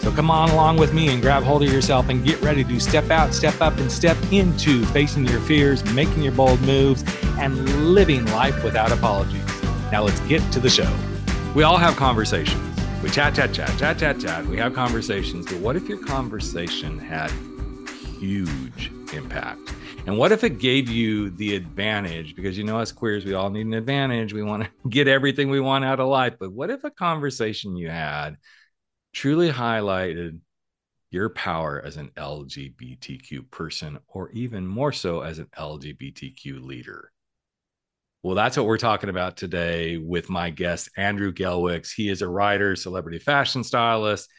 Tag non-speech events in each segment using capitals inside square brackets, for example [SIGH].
So come on along with me and grab hold of yourself and get ready to step out, step up, and step into facing your fears, making your bold moves, and living life without apologies. Now let's get to the show. We all have conversations. We chat, chat, chat, chat, chat, chat. We have conversations. But what if your conversation had huge impact? And what if it gave you the advantage? Because you know, us queers, we all need an advantage. We want to [LAUGHS] get everything we want out of life. But what if a conversation you had truly highlighted your power as an LGBTQ person, or even more so as an LGBTQ leader. Well, that's what we're talking about today with my guest, Andrew Gelwicks. He is a writer, celebrity fashion stylist,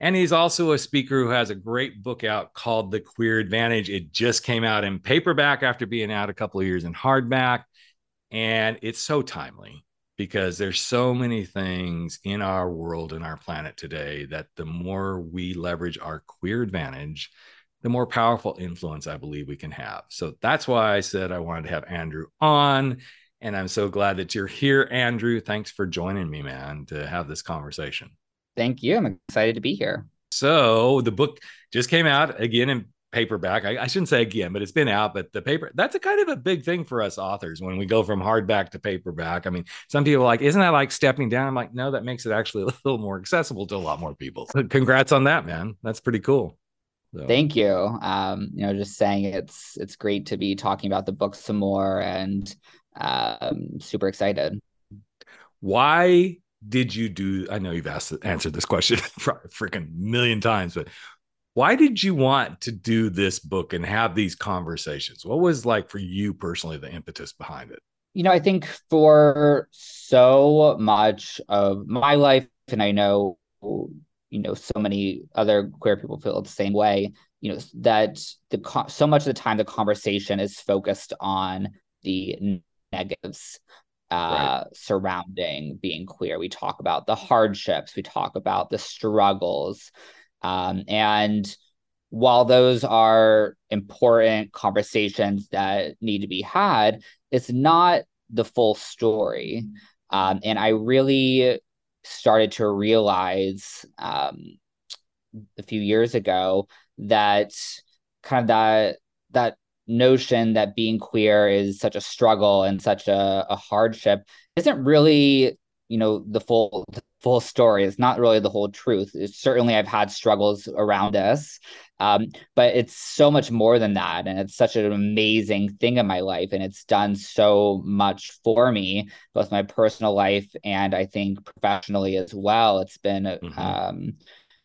and he's also a speaker who has a great book out called The Queer Advantage. It just came out in paperback after being out a couple of years in hardback, and it's so timely because there's so many things in our world and our planet today that the more we leverage our queer advantage the more powerful influence i believe we can have. So that's why i said i wanted to have andrew on and i'm so glad that you're here andrew. Thanks for joining me man to have this conversation. Thank you. I'm excited to be here. So the book just came out again in paperback. I, I, shouldn't say again, but it's been out. But the paper, that's a kind of a big thing for us authors when we go from hardback to paperback. I mean, some people are like, isn't that like stepping down? I'm like, no, that makes it actually [LAUGHS] a little more accessible to a lot more people. So congrats on that, man. That's pretty cool. So. Thank you. Um, you know, just saying it's it's great to be talking about the book some more and um super excited. Why did you do I know you've asked answered this question [LAUGHS] freaking million times, but why did you want to do this book and have these conversations? What was like for you personally the impetus behind it? You know i think for so much of my life and i know you know so many other queer people feel the same way you know that the so much of the time the conversation is focused on the negatives uh, right. surrounding being queer. We talk about the hardships we talk about the struggles um, and while those are important conversations that need to be had, it's not the full story. Um, and I really started to realize um, a few years ago that kind of that that notion that being queer is such a struggle and such a, a hardship isn't really you know the full the full story. It's not really the whole truth. It's, certainly i've had struggles around us um, but it's so much more than that and it's such an amazing thing in my life and it's done so much for me both my personal life and i think professionally as well. It's been mm-hmm. um,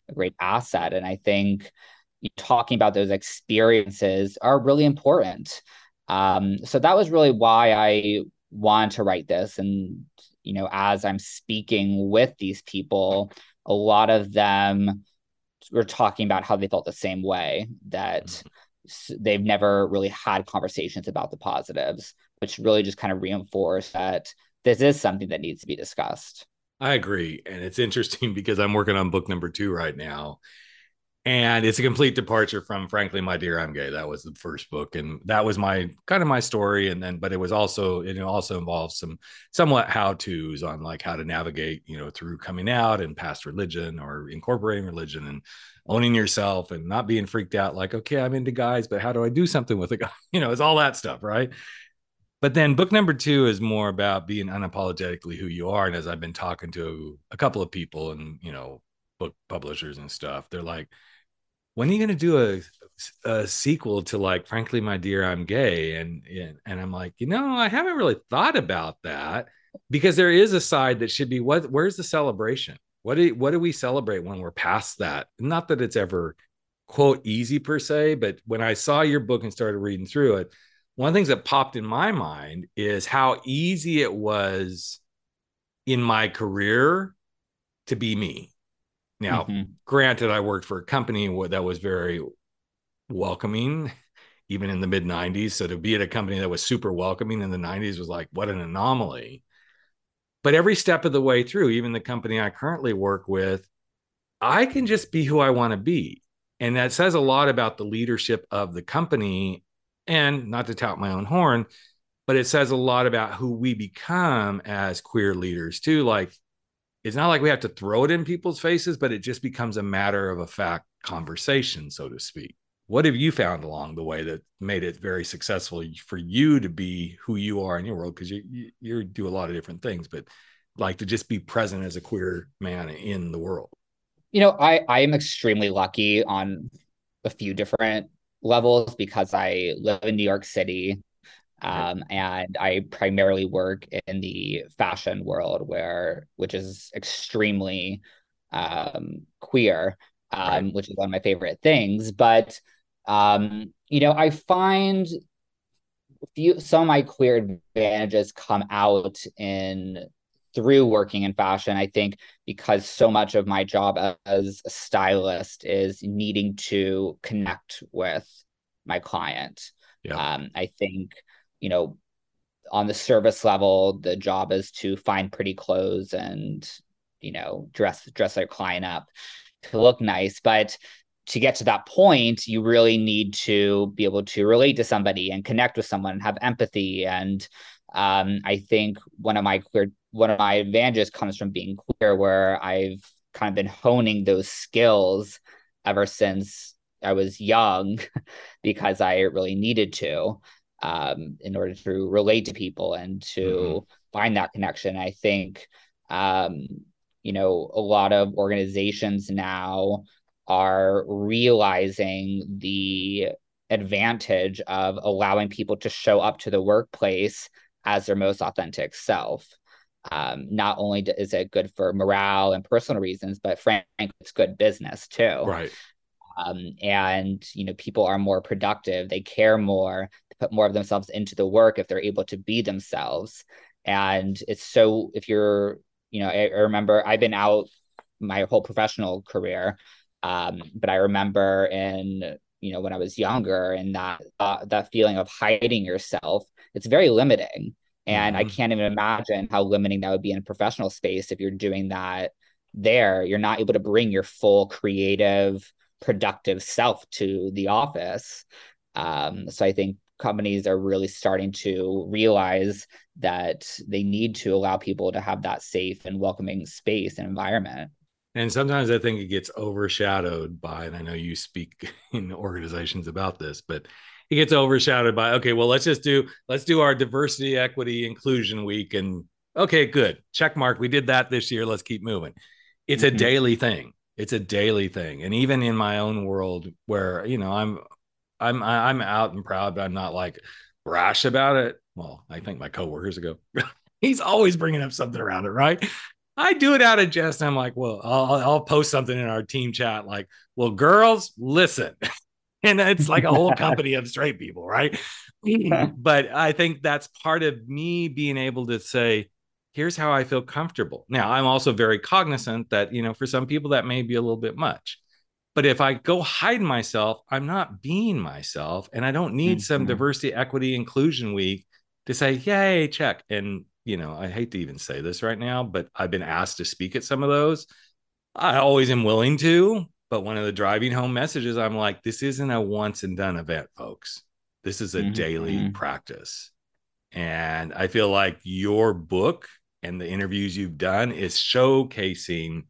a great asset and i think talking about those experiences are really important. Um, so that was really why i wanted to write this and you know, as I'm speaking with these people, a lot of them were talking about how they felt the same way that mm-hmm. they've never really had conversations about the positives, which really just kind of reinforced that this is something that needs to be discussed. I agree. And it's interesting [LAUGHS] because I'm working on book number two right now and it's a complete departure from frankly my dear i'm gay. That was the first book and that was my kind of my story and then but it was also it also involves some somewhat how to's on like how to navigate you know through coming out and past religion or incorporating religion and owning yourself and not being freaked out like okay i'm into guys but how do i do something with a guy? [LAUGHS] You know it's all that stuff right? But then book number two is more about being unapologetically who you are and as i've been talking to a couple of people and you know book publishers and stuff they're like when are you going to do a, a sequel to like frankly my dear i'm gay? And and i'm like you know i haven't really thought about that because there is a side that should be what where's the celebration? What do what do we celebrate when we're past that? Not that it's ever quote easy per se but when i saw your book and started reading through it one of the things that popped in my mind is how easy it was in my career to be me now, mm-hmm. granted, I worked for a company that was very welcoming even in the mid 90s. So to be at a company that was super welcoming in the 90s was like, what an anomaly. But every step of the way through, even the company I currently work with, I can just be who I want to be. And that says a lot about the leadership of the company. And not to tout my own horn, but it says a lot about who we become as queer leaders too. Like, it's not like we have to throw it in people's faces, but it just becomes a matter of a fact conversation, so to speak. What have you found along the way that made it very successful for you to be who you are in your world? Because you, you, you do a lot of different things, but like to just be present as a queer man in the world. You know, I I am extremely lucky on a few different levels because I live in New York City. Um, and I primarily work in the fashion world where which is extremely um, queer, um, right. which is one of my favorite things. But um, you know, I find few some of my queer advantages come out in through working in fashion. I think because so much of my job as a stylist is needing to connect with my client. Yeah. Um, I think, you know, on the service level, the job is to find pretty clothes and, you know, dress dress their client up to look nice. But to get to that point, you really need to be able to relate to somebody and connect with someone and have empathy. And um, I think one of my queer one of my advantages comes from being queer, where I've kind of been honing those skills ever since I was young, [LAUGHS] because I really needed to um, in order to relate to people and to mm-hmm. find that connection. I think um, you know a lot of organizations now are realizing the advantage of allowing people to show up to the workplace as their most authentic self. Um, not only is it good for morale and personal reasons, but frankly, it's good business too. Right. Um, and you know, people are more productive. They care more. Put more of themselves into the work if they're able to be themselves. And it's so if you're, you know, I, I remember I've been out my whole professional career um, but I remember in you know when I was younger and that uh, that feeling of hiding yourself, it's very limiting. And mm-hmm. I can't even imagine how limiting that would be in a professional space if you're doing that there. You're not able to bring your full creative, productive self to the office. Um, so I think companies are really starting to realize that they need to allow people to have that safe and welcoming space and environment. And sometimes I think it gets overshadowed by, and I know you speak [LAUGHS] in organizations about this, but it gets overshadowed by, okay, well, let's just do, let's do our diversity, equity, inclusion week. And okay, good. Check mark. We did that this year. Let's keep moving. It's mm-hmm. a daily thing. It's a daily thing. And even in my own world where, you know, I'm, I'm, I'm out and proud, but I'm not like brash about it. Well, I think my coworkers go, [LAUGHS] he's always bringing up something around it, right? I do it out of jest. I'm like, well, I'll, I'll post something in our team chat like, well, girls, listen. [LAUGHS] and it's like a whole [LAUGHS] company of straight people, right? [CLEARS THROAT] but I think that's part of me being able to say, here's how I feel comfortable. Now, I'm also very cognizant that, you know, for some people that may be a little bit much. But if I go hide myself, I'm not being myself. And I don't need mm-hmm. some diversity, equity, inclusion week to say, yay, check. And you know, I hate to even say this right now, but I've been asked to speak at some of those. I always am willing to, but one of the driving home messages, I'm like, this isn't a once and done event, folks. This is a mm-hmm. daily practice. And I feel like your book and the interviews you've done is showcasing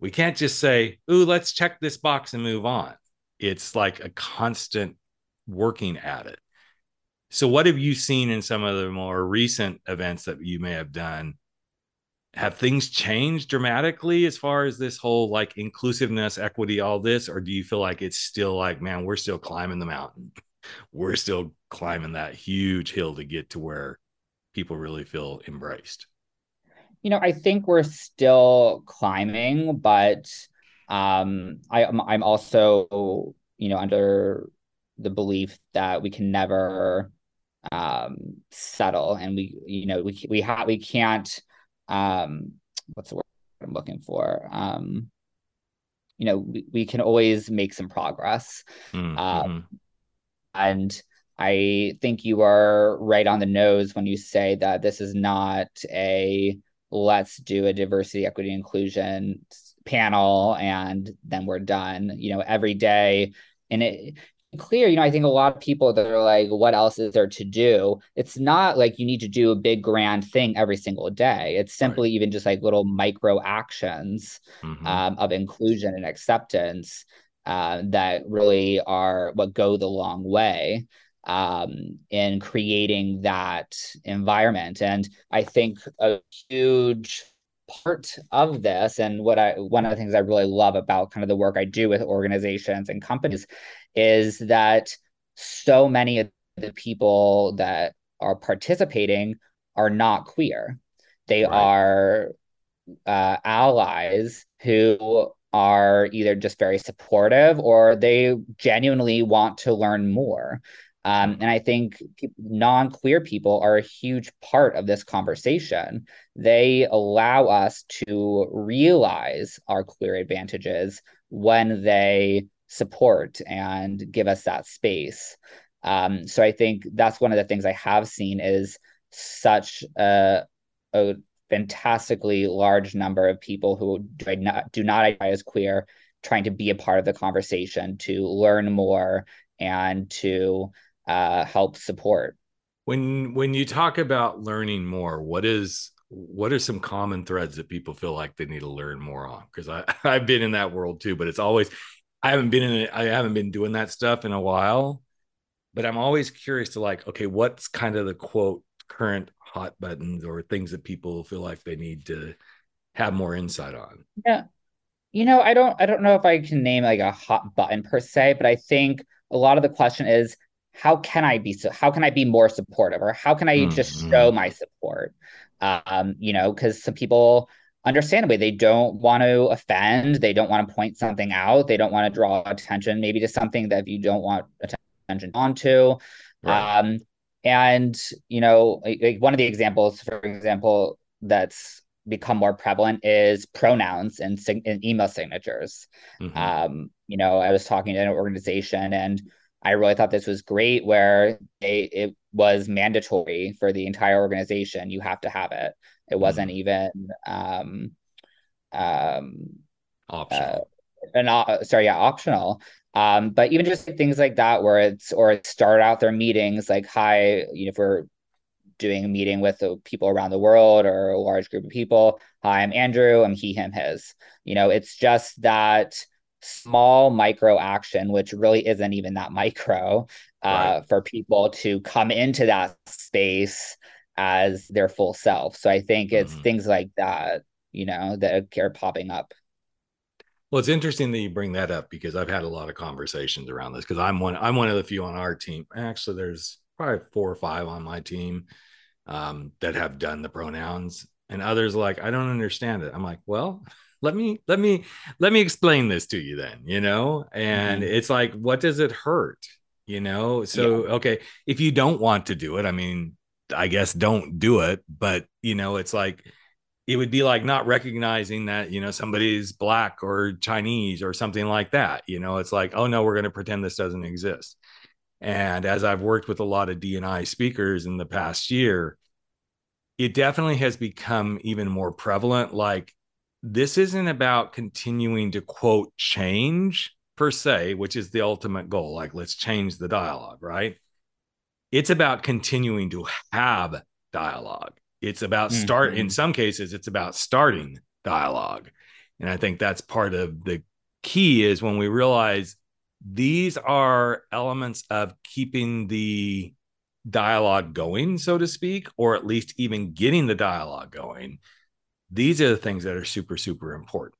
we can't just say, ooh, let's check this box and move on. It's like a constant working at it. So, what have you seen in some of the more recent events that you may have done? Have things changed dramatically as far as this whole like inclusiveness, equity, all this? Or do you feel like it's still like, man, we're still climbing the mountain? [LAUGHS] We're still climbing that huge hill to get to where people really feel embraced? You know, I think we're still climbing, but um, I, I'm also, you know, under the belief that we can never um, settle, and we you know we we have we can't um, what's the word I'm looking for um, you know we, we can always make some progress. Mm-hmm. Um, and I think you are right on the nose when you say that this is not a let's do a diversity, equity, inclusion panel and then we're done. You know, every day. And it clear, you know, I think a lot of people that are like, what else is there to do? It's not like you need to do a big grand thing every single day. It's simply right. even just like little micro actions mm-hmm. um, of inclusion and acceptance uh, that really are what go the long way um, in creating that environment. And I think a huge part of this and what I one of the things I really love about kind of the work I do with organizations and companies is that so many of the people that are participating are not queer. They right. are uh, allies who are either just very supportive or they genuinely want to learn more. Um, and I think non queer people are a huge part of this conversation. They allow us to realize our queer advantages when they support and give us that space. Um, so I think that's one of the things I have seen is such a, a fantastically large number of people who do not, do not identify as queer trying to be a part of the conversation to learn more and to uh, help support. When when you talk about learning more, what is what are some common threads that people feel like they need to learn more on? Because I [LAUGHS] I've been in that world too, but it's always I haven't been in it. I haven't been doing that stuff in a while, but I'm always curious to like, okay, what's kind of the quote current hot buttons or things that people feel like they need to have more insight on? Yeah. You know, I don't I don't know if I can name like a hot button per se, but I think a lot of the question is how can I be so how can I be more supportive or how can I mm-hmm. just show my support? Um, you know, because some people understandably they don't want to offend, they don't want to point something out, they don't want to draw attention maybe to something that you don't want attention onto. Right. Um, and you know, like, one of the examples, for example, that's become more prevalent is pronouns and, sig- in email signatures. Mm-hmm. Um, you know, I was talking to an organization and I really thought this was great where they, it was mandatory for the entire organization. You have to have it. It wasn't mm. even um, um, optional. Uh, an, uh, sorry, yeah, optional. Um, but even just things like that, where it's or start out their meetings like, "Hi, you know, if we're doing a meeting with the people around the world or a large group of people, hi, I'm Andrew. I'm he, him, his. You know, it's just that small micro action, which really isn't even that micro, uh, right. for people to come into that space as their full self. So I think it's mm-hmm. things like that, you know, that are popping up. Well, it's interesting that you bring that up because I've had a lot of conversations around this because I'm one I'm one of the few on our team. Actually, there's probably four or five on my team um, that have done the pronouns, and others like I don't understand it. I'm like, well, let me let me let me explain this to you then you know? And mm-hmm. it's like what does it hurt you know? So yeah. okay if you don't want to do it i mean i guess don't do it but you know it's like it would be like not recognizing that you know somebody's black or chinese or something like that you know? It's like oh no we're going to pretend this doesn't exist. And as i've worked with a lot of D&I speakers in the past year it definitely has become even more prevalent. Like this isn't about continuing to quote change per se, which is the ultimate goal. Like, let's change the dialogue, right? It's about continuing to have dialogue. It's about start, mm-hmm. in some cases, it's about starting dialogue. And I think that's part of the key is when we realize these are elements of keeping the dialogue going, so to speak, or at least even getting the dialogue going these are the things that are super super important.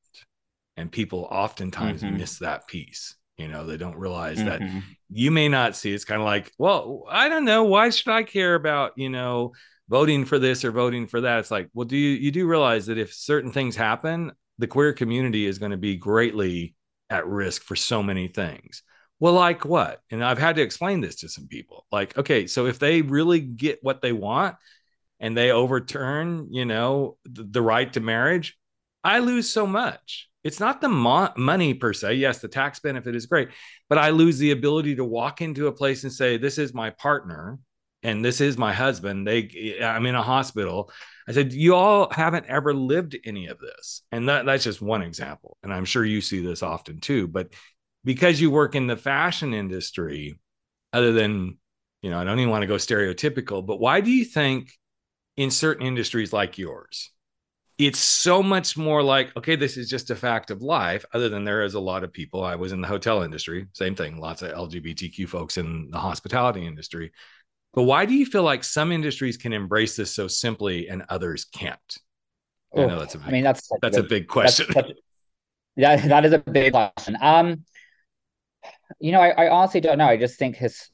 And people oftentimes mm-hmm. miss that piece you know they don't realize mm-hmm. that you may not see it's kind of like well i don't know. Why should i care about you know voting for this or voting for that? It's like well do you you do realize that if certain things happen the queer community is going to be greatly at risk for so many things. Well like what? And i've had to explain this to some people. Like okay so if they really get what they want and they overturn, you know, the, the right to marriage, I lose so much. it's not the mo- money per se. Yes, the tax benefit is great, but I lose the ability to walk into a place and say, "This is my partner." And this is my husband. They, I'm in a hospital. I said, you all haven't ever lived any of this. And that, that's just one example. And I'm sure you see this often too. But because you work in the fashion industry, other than, you know, I don't even want to go stereotypical, but why do you think in certain industries like yours, it's so much more like, okay, this is just a fact of life, other than there is a lot of people. I was in the hotel industry, same thing, lots of LGBTQ folks in the hospitality industry. But why do you feel like some industries can embrace this so simply and others can't? I know that's a big, I mean that's that's a, big question. That's, that that is a big question. Um you know, I, I honestly don't know. I just think his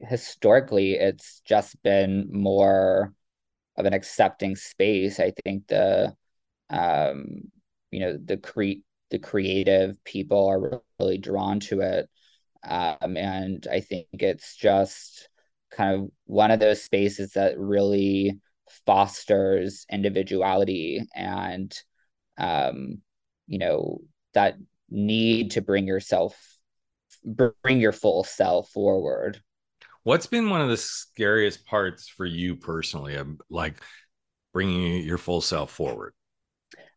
historically it's just been more of an accepting space. I think the um, you know, the cre- the creative people are really drawn to it. Um, and I think it's just kind of one of those spaces that really fosters individuality and um, you know that need to bring yourself bring your full self forward. What's been one of the scariest parts for you personally, of like bringing your full self forward?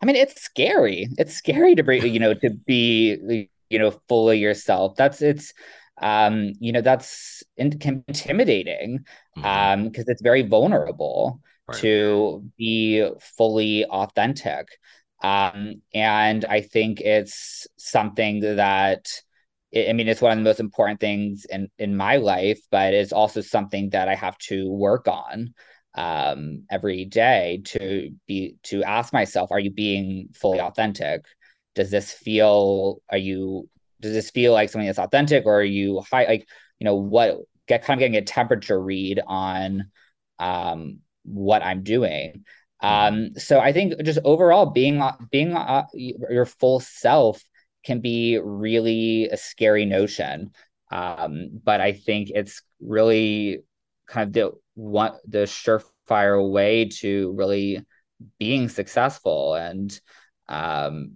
I mean, it's scary. It's scary to bring, you know, to be, you know, fully yourself. That's it's, um, you know, that's in, intimidating, mm-hmm. um, because it's very vulnerable right. to be fully authentic. Um, and I think it's something that I mean, it's one of the most important things in in my life, but it's also something that I have to work on um, every day to be to ask myself: Are you being fully authentic? Does this feel? Are you? Does this feel like something that's authentic, or are you high? Like, you know, what? Get kind of getting a temperature read on um, what I'm doing. Mm-hmm. Um, so I think just overall being being uh, your full self can be really a scary notion. Um, but I think it's really kind of the one the surefire way to really being successful and um,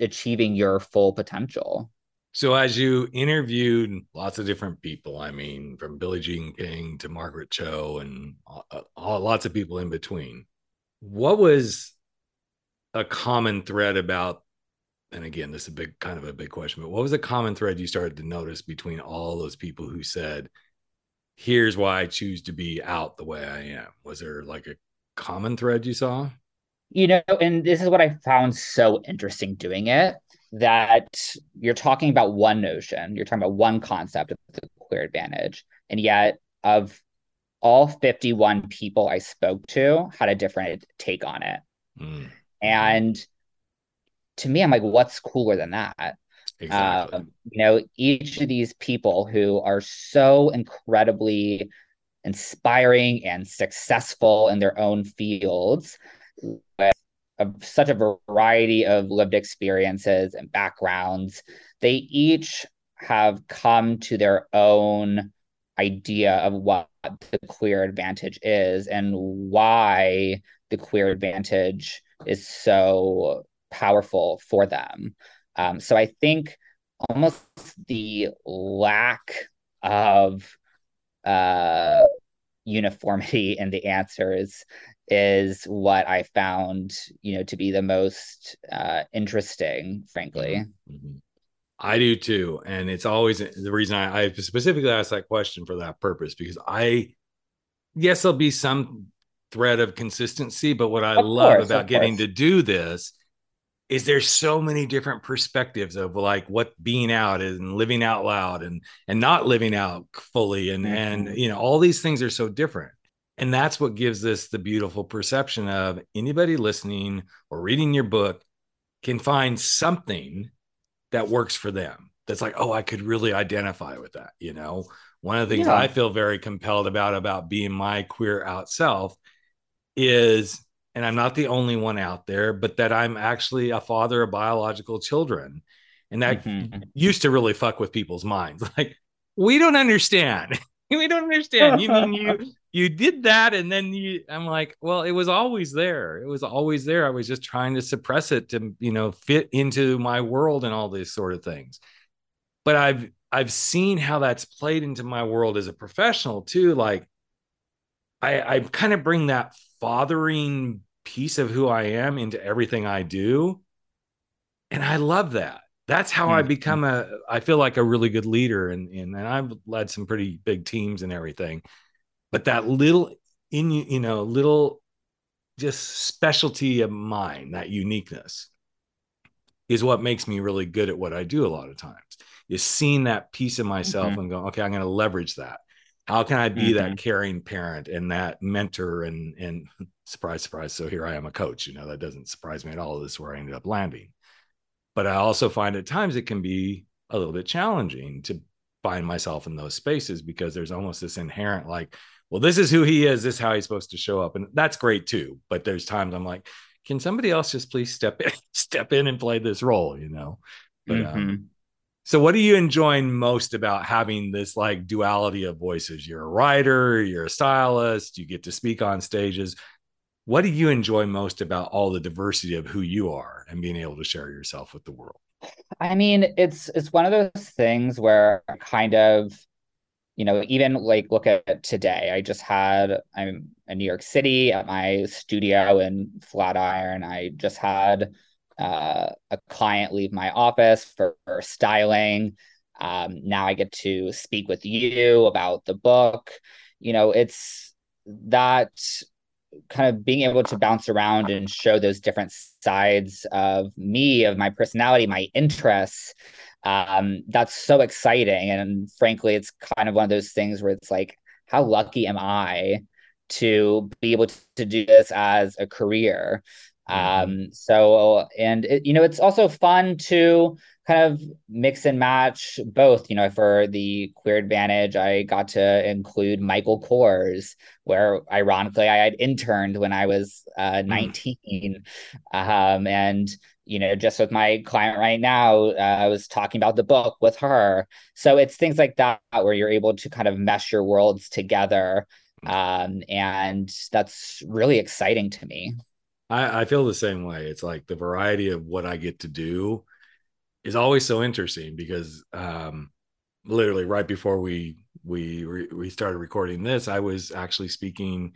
achieving your full potential. So, as you interviewed lots of different people, I mean, from Billie Jean King to Margaret Cho and all, all, lots of people in between, what was a common thread about and again, this is a big kind of a big question, but what was a common thread you started to notice between all those people who said, here's why I choose to be out the way I am? Was there like a common thread you saw? You know, and this is what I found so interesting doing it that you're talking about one notion, you're talking about one concept of the queer advantage. And yet, of all 51 people I spoke to, had a different take on it. Mm. And to me, I'm like, what's cooler than that? Exactly. Um, you know, each of these people who are so incredibly inspiring and successful in their own fields with a, such a variety of lived experiences and backgrounds, they each have come to their own idea of what the queer advantage is and why the queer advantage is so powerful for them. Um, so I think almost the lack of uh, uniformity [LAUGHS] in the answers is what I found, you know, to be the most uh, interesting, frankly. Mm-hmm. mm-hmm. I do too, and it's always the reason I, I specifically asked that question for that purpose because I, yes, there'll be some thread of consistency, but what I of love course, about getting to do this is there so many different perspectives of like what being out and living out loud and and not living out fully and mm-hmm. and you know all these things are so different and that's what gives us the beautiful perception of anybody listening or reading your book can find something that works for them that's like oh i could really identify with that you know one of the things yeah. i feel very compelled about about being my queer out self is and I'm not the only one out there, but that I'm actually a father of biological children. And that mm-hmm. used to really fuck with people's minds. [LAUGHS] Like, we don't understand. [LAUGHS] we don't understand. You mean you [LAUGHS] you did that and then you I'm like, well, it was always there. It was always there. I was just trying to suppress it to, you know, fit into my world and all these sort of things. But I've I've seen how that's played into my world as a professional too. Like I I kind of bring that fathering piece of who I am into everything I do. And I love that that's how mm-hmm. I become a I feel like a really good leader and and, and I've led some pretty big teams and everything. But that little in you know little just specialty of mine, that uniqueness is what makes me really good at what I do a lot of times. Is seeing that piece of myself mm-hmm. and going, okay, I'm going to leverage that. How can I be mm-hmm. that caring parent and that mentor and and [LAUGHS] surprise, surprise. So here I am a coach. You know, that doesn't surprise me at all. This is where I ended up landing. But I also find at times it can be a little bit challenging to find myself in those spaces because there's almost this inherent like, well, this is who he is, this is how he's supposed to show up. And that's great too. But there's times I'm like, can somebody else just please step in, [LAUGHS] step in and play this role, you know? But um, mm-hmm. um, so what are you enjoying most about having this like duality of voices? You're a writer, you're a stylist, you get to speak on stages. What do you enjoy most about all the diversity of who you are and being able to share yourself with the world? I mean it's it's one of those things where kind of you know even like look at today. I just had i'm in new york city at my studio in flatiron. I just had uh, a client leave my office for, for styling um, now i get to speak with you about the book you know it's that kind of being able to bounce around and show those different sides of me, of my personality, my interests. Um, that's so exciting. And frankly, it's kind of one of those things where it's like, how lucky am I to be able to do this as a career? Mm-hmm. Um, so, and it, you know, it's also fun to kind of mix and match both. You know, for the Queer Advantage, I got to include Michael Kors, where ironically I had interned when I was uh, mm. 19. Mm. Um, and, you know, just with my client right now, uh, I was talking about the book with her. So it's things like that where you're able to kind of mesh your worlds together. Mm. Um, and that's really exciting to me. I, I feel the same way. It's like the variety of what I get to do is always so interesting because um, literally right before we we we started recording this, I was actually speaking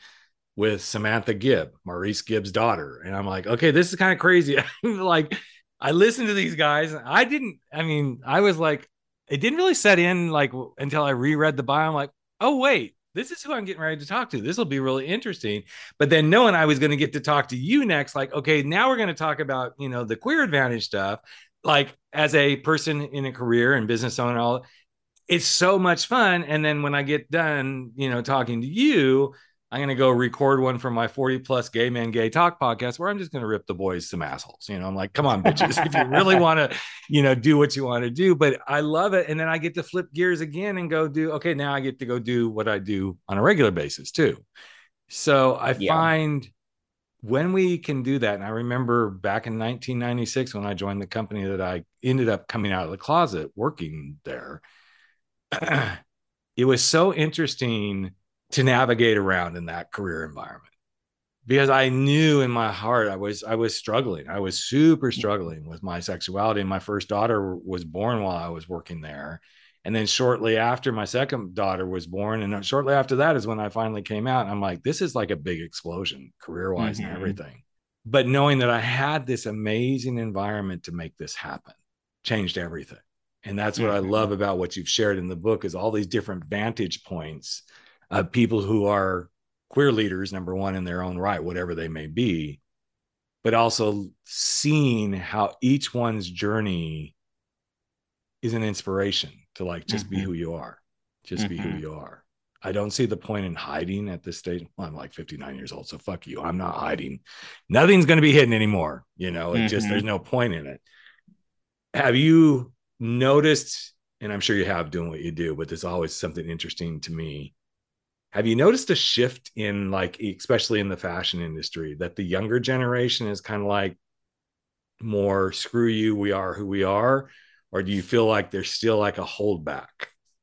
with Samantha Gibb, Maurice Gibb's daughter, and I'm like, okay, this is kind of crazy. [LAUGHS] like, I listened to these guys, I didn't. I mean, I was like, it didn't really set in like until I reread the bio. I'm like, oh wait, this is who I'm getting ready to talk to. This will be really interesting. But then knowing I was going to get to talk to you next, like, okay, now we're going to talk about, you know, the queer advantage stuff like as a person in a career and business owner, all it's so much fun. And then when I get done, you know, talking to you, I'm going to go record one from my 40 plus gay man gay talk podcast where I'm just going to rip the boys some assholes. You know, I'm like, come on, bitches, if you really [LAUGHS] want to, you know, do what you want to do. But I love it. And then I get to flip gears again and go do, okay, now I get to go do what I do on a regular basis too. So I yeah. find when we can do that, and I remember back in 1996 when I joined the company that I ended up coming out of the closet working there, [CLEARS THROAT] it was so interesting to navigate around in that career environment because I knew in my heart I was I was struggling. I was super struggling with my sexuality. And my first daughter was born while I was working there. And then shortly after my second daughter was born, and shortly after that is when I finally came out. I'm like, this is like a big explosion career wise mm-hmm. and everything. But knowing that I had this amazing environment to make this happen changed everything. And that's what mm-hmm. I love about what you've shared in the book is all these different vantage points of people who are queer leaders, number one, in their own right, whatever they may be, but also seeing how each one's journey is an inspiration to like just mm-hmm. be who you are just mm-hmm. be who mm-hmm. you are i don't see the point in hiding at this stage well, i'm like 59 years old so fuck you i'm not hiding nothing's going to be hidden anymore you know it mm-hmm. just there's mm-hmm. no point in it have you noticed and i'm sure you have doing what you do but there's always something interesting to me have you noticed a shift in like especially in the fashion industry that the younger generation is kind of like more screw you we are who we are or do you feel like there's still like a holdback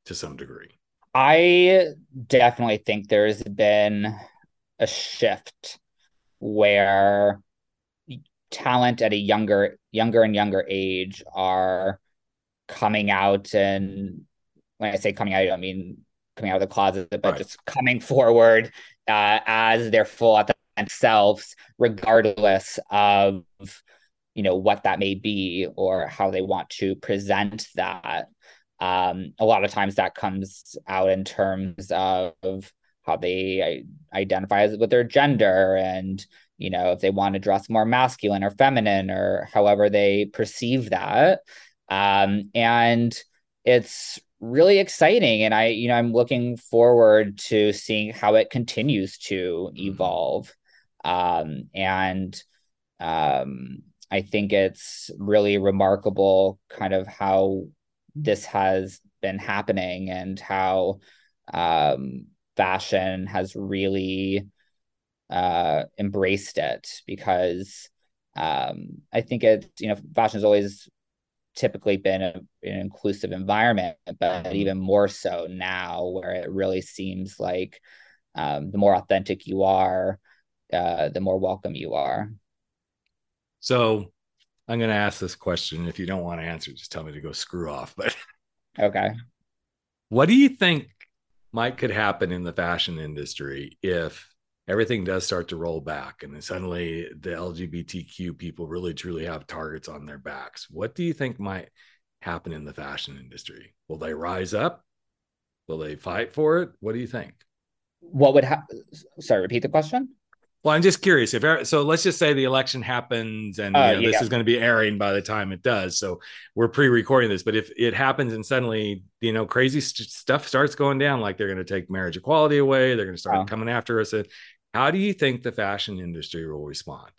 to some degree? I definitely think there's been a shift where talent at a younger younger and younger age are coming out and when I say coming out, I don't mean coming out of the closet, but right. just coming forward uh, as their full authentic selves, regardless of you know what that may be or how they want to present that. Um, a lot of times that comes out in terms of how they identify with their gender and you know if they want to dress more masculine or feminine or however they perceive that um, and it's really exciting and i you know i'm looking forward to seeing how it continues to mm-hmm. evolve um, and um, i think it's really remarkable kind of how this has been happening and how um, fashion has really uh, embraced it because um, I think it, you know, fashion has always typically been a, an inclusive environment, but mm-hmm. even more so now, where it really seems like um, the more authentic you are, uh, the more welcome you are. So I'm going to ask this question. If you don't want to answer, just tell me to go screw off. But okay. What do you think might could happen in the fashion industry if everything does start to roll back and suddenly the lgbtq people really truly have targets on their backs what do you think might happen in the fashion industry will they rise up will they fight for it what do you think what would happen sorry repeat the question well, I'm just curious if so. Let's just say the election happens, and uh, you know, yeah. this is going to be airing by the time it does. So we're pre-recording this, but if it happens and suddenly you know crazy st- stuff starts going down, like they're going to take marriage equality away, they're going to start oh. coming after us. How do you think the fashion industry will respond?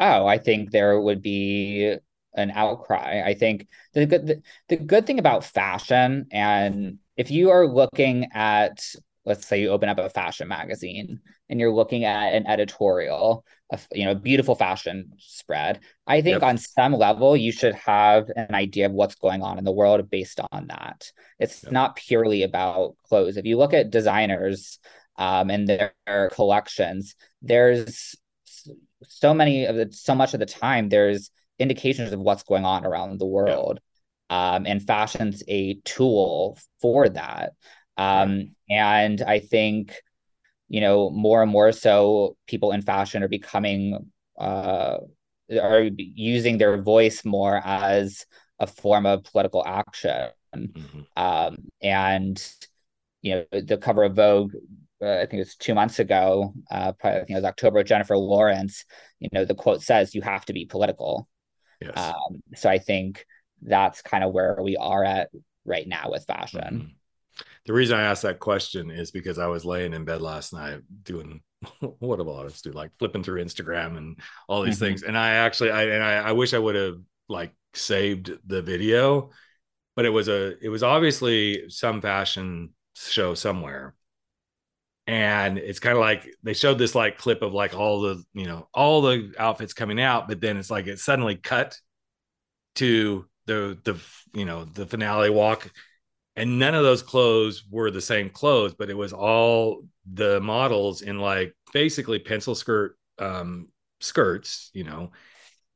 Oh, I think there would be an outcry. I think the good the, the good thing about fashion, and if you are looking at let's say you open up a fashion magazine and you're looking at an editorial a, you know beautiful fashion spread i think yep. on some level you should have an idea of what's going on in the world based on that it's yep. not purely about clothes if you look at designers um, and their collections there's so many of the so much of the time there's indications of what's going on around the world yep. um, and fashion's a tool for that um, and I think, you know, more and more so people in fashion are becoming, uh, are using their voice more as a form of political action. Mm-hmm. Um, and, you know, the cover of Vogue, uh, I think it was two months ago, uh, probably, I think it was October, Jennifer Lawrence, you know, the quote says, you have to be political. Yes. Um, so I think that's kind of where we are at right now with fashion. Mm-hmm the reason I asked that question is because I was laying in bed last night doing [LAUGHS] what a lot of us do, like flipping through Instagram and all these mm-hmm. things. And I actually, I and I, I wish I would have like saved the video, but it was a, it was obviously some fashion show somewhere. And it's kind of like they showed this like clip of like all the, you know, all the outfits coming out, but then it's like it suddenly cut to the the you know the finale walk and none of those clothes were the same clothes but it was all the models in like basically pencil skirt um skirts you know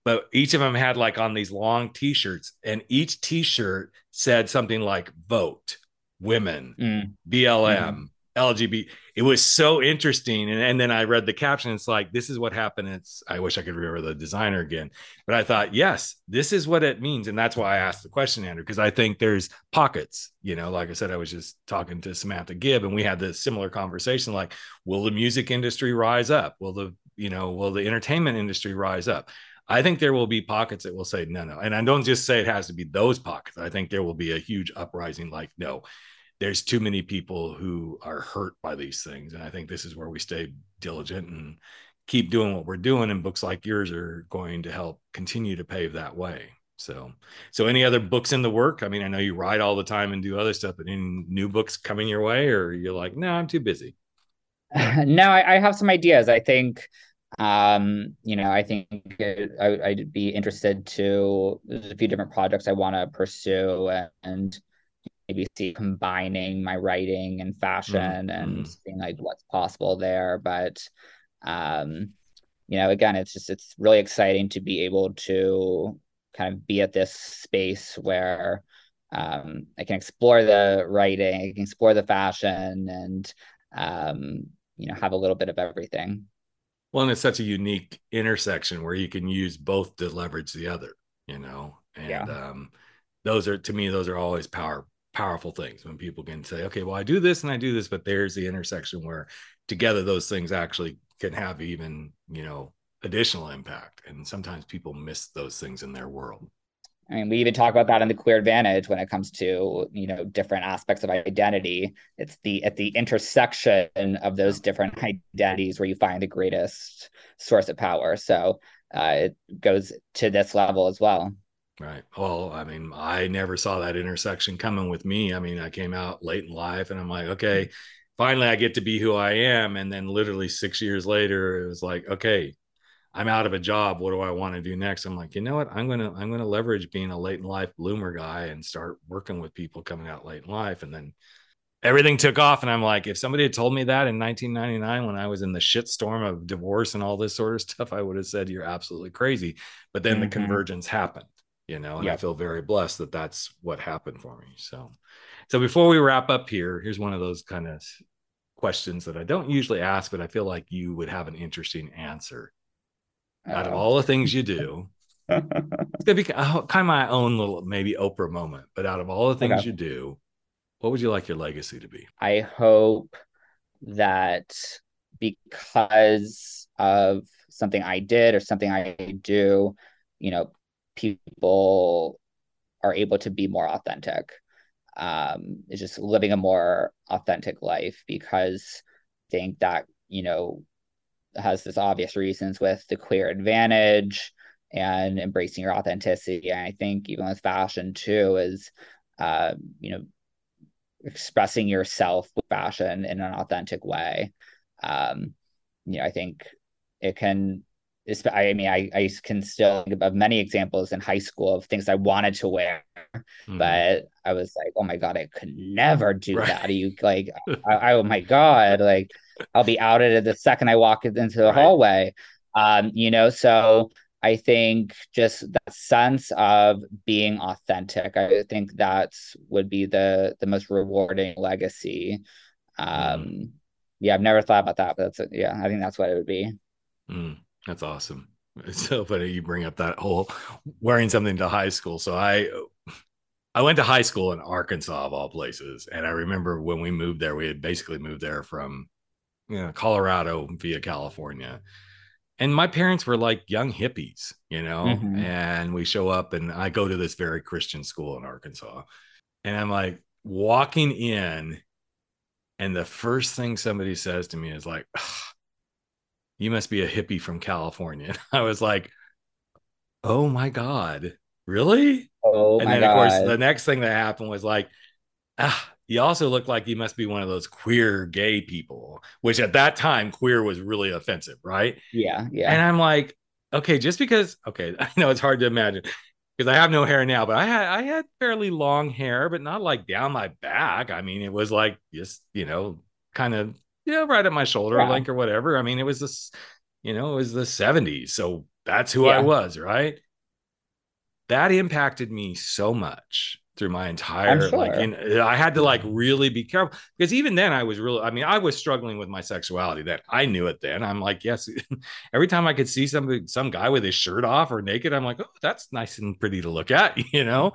but each of them had like on these long t-shirts and each t-shirt said something like vote women mm. blm mm. Lgbt it was so interesting. And, and then I read the caption. It's like, this is what happened. It's, I wish I could remember the designer again, but I thought, yes, this is what it means. And that's why I asked the question, Andrew, because I think there's pockets, you know, like I said, I was just talking to Samantha Gibb and we had this similar conversation. Like, will the music industry rise up? Will the, you know, will the entertainment industry rise up? I think there will be pockets that will say no, no. And I don't just say it has to be those pockets. I think there will be a huge uprising like, no, there's too many people who are hurt by these things. And I think this is where we stay diligent and keep doing what we're doing. And books like yours are going to help continue to pave that way. So, so any other books in the work? I mean, I know you write all the time and do other stuff, but any new books coming your way, or you're like, no, I'm too busy. [LAUGHS] no, I, I have some ideas. I think, um, you know, I think it, I, would be interested to. There's a few different projects I want to pursue, and maybe see combining my writing and fashion mm-hmm. and seeing like what's possible there. But um, you know, again, it's just it's really exciting to be able to kind of be at this space where um, I can explore the writing, I can explore the fashion, and um, you know, have a little bit of everything. Well, and it's such a unique intersection where you can use both to leverage the other, you know, and yeah. um, those are to me those are always power powerful things when people can say, okay, well, I do this and I do this, but there's the intersection where together those things actually can have even, you know, additional impact. And sometimes people miss those things in their world. I mean, we even talk about that in the queer advantage when it comes to you know different aspects of identity. It's the at the intersection of those different identities where you find the greatest source of power. So uh, it goes to this level as well. Right. Well, I mean, I never saw that intersection coming with me. I mean, I came out late in life and I'm like, okay, finally I get to be who I am. And then literally six years later, it was like, okay, I'm out of a job. What do I want to do next? I'm like, you know what? I'm gonna I'm gonna leverage being a late in life bloomer guy and start working with people coming out late in life. And then everything took off. And I'm like, if somebody had told me that in 1999 when I was in the shitstorm of divorce and all this sort of [LAUGHS] stuff, I would have said you're absolutely crazy. But then mm-hmm. the convergence happened, you know, and. I feel very blessed that that's what happened for me. So, so before we wrap up here, here's one of those kind of questions that I don't usually ask, but I feel like you would have an interesting answer out of all the things you do, [LAUGHS] it's gonna be oh, kind of my own little maybe Oprah moment. But out of all the things okay. you do, what would you like your legacy to be? I hope that because of something I did or something I do, you know, people are able to be more authentic. Um, it's just living a more authentic life because I think that, you know, has this obvious reasons with the queer advantage and embracing your authenticity. And I think even with fashion too is, uh, you know, expressing yourself with fashion in an authentic way. Um, you know, I think it can. I mean, I, I can still think of many examples in high school of things I wanted to wear, mm. but I was like, oh my god, I could never do right. that. You like, [LAUGHS] I, I, oh my god, like I'll be outed the second I walk into the right. hallway. Um, you know, so I think just that sense of being authentic, I think that's would be the the most rewarding legacy. Um, mm. yeah, I've never thought about that, but that's yeah, I think that's what it would be. Mm, that's awesome. It's so funny you bring up that whole wearing something to high school. So I I went to high school in Arkansas of all places, and I remember when we moved there, we had basically moved there from you know, Colorado via California. And my parents were like young hippies, you know, mm-hmm. and we show up and I go to this very Christian school in Arkansas. And I'm like walking in, and the first thing somebody says to me is like, you must be a hippie from California. [LAUGHS] And I was like, oh my God, really? Oh, and then, God. of course, the next thing that happened was like, ah, he also looked like he must be one of those queer gay people, which at that time queer was really offensive, right? Yeah, yeah. And I'm like, okay, just because okay, [LAUGHS] I know it's hard to imagine because I have no hair now, but I had I had fairly long hair, but not like down my back. I mean, it was like just, you know, kind of you know, right at my shoulder yeah. length or whatever. I mean, it was this, you know, it was the 70s. So that's who yeah. I was, right? That impacted me so much through my entire sure. like and uh, I had to like really be careful because even then I was really I mean I was struggling with my sexuality that I knew it then I'm like yes [LAUGHS] every time I could see somebody some guy with his shirt off or naked I'm like oh that's nice and pretty to look at [LAUGHS] you know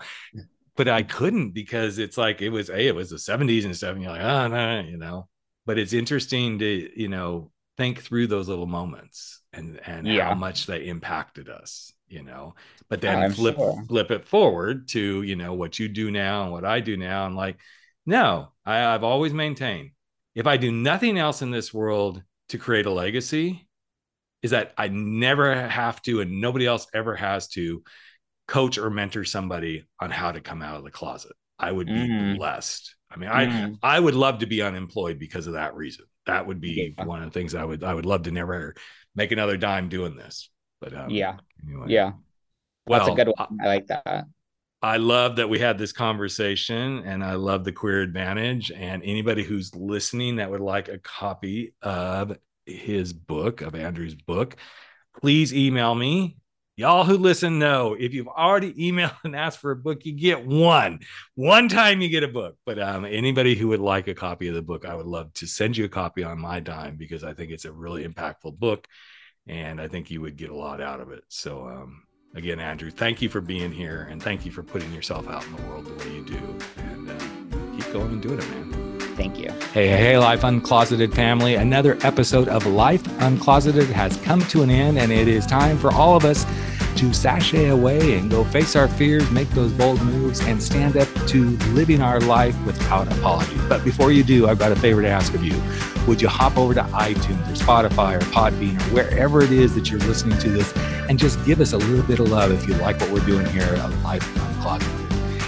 but I couldn't because it's like it was hey it was the 70s and stuff and you're like ah, oh no you know but it's interesting to you know think through those little moments and and yeah. how much they impacted us you know but then I'm flip sure. flip it forward to you know what you do now and what i do now and like no I, i've always maintained if i do nothing else in this world to create a legacy is that i never have to and nobody else ever has to coach or mentor somebody on how to come out of the closet i would be mm. blessed i mean mm. i i would love to be unemployed because of that reason that would be yeah. one of the things i would i would love to never make another dime doing this but um, yeah, anyway. yeah, well, that's a good one. I like that. I love that we had this conversation and I love the queer advantage. And anybody who's listening that would like a copy of his book, of Andrew's book, please email me. Y'all who listen know if you've already emailed [LAUGHS] and asked for a book, you get one. One time you get a book. But um, anybody who would like a copy of the book, I would love to send you a copy on my dime because I think it's a really impactful book and I think you would get a lot out of it. So, um, again, Andrew, thank you for being here and thank you for putting yourself out in the world the way you do. And uh, keep going and doing it, man. Thank you. Hey, hey, hey, Life Uncloseted family. Another episode of Life Uncloseted has come to an end, and it is time for all of us to sashay away and go face our fears, make those bold moves, and stand up to living our life without apology. But before you do, I've got a favor to ask of you. Would you hop over to iTunes or Spotify or Podbean or wherever it is that you're listening to this and just give us a little bit of love if you like what we're doing here at Life Uncloseted?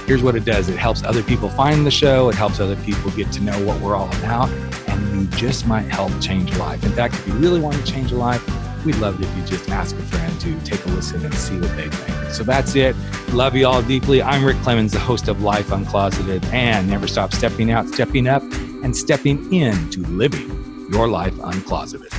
Here's what it does it helps other people find the show, it helps other people get to know what we're all about, and you just might help change life. In fact, if you really want to change a life, we'd love it if you just ask a friend to take a listen and see what they think. So that's it. Love you all deeply. I'm Rick Clemons, the host of Life Uncloseted, and never stop stepping out, stepping up, and stepping into living your life uncloseted.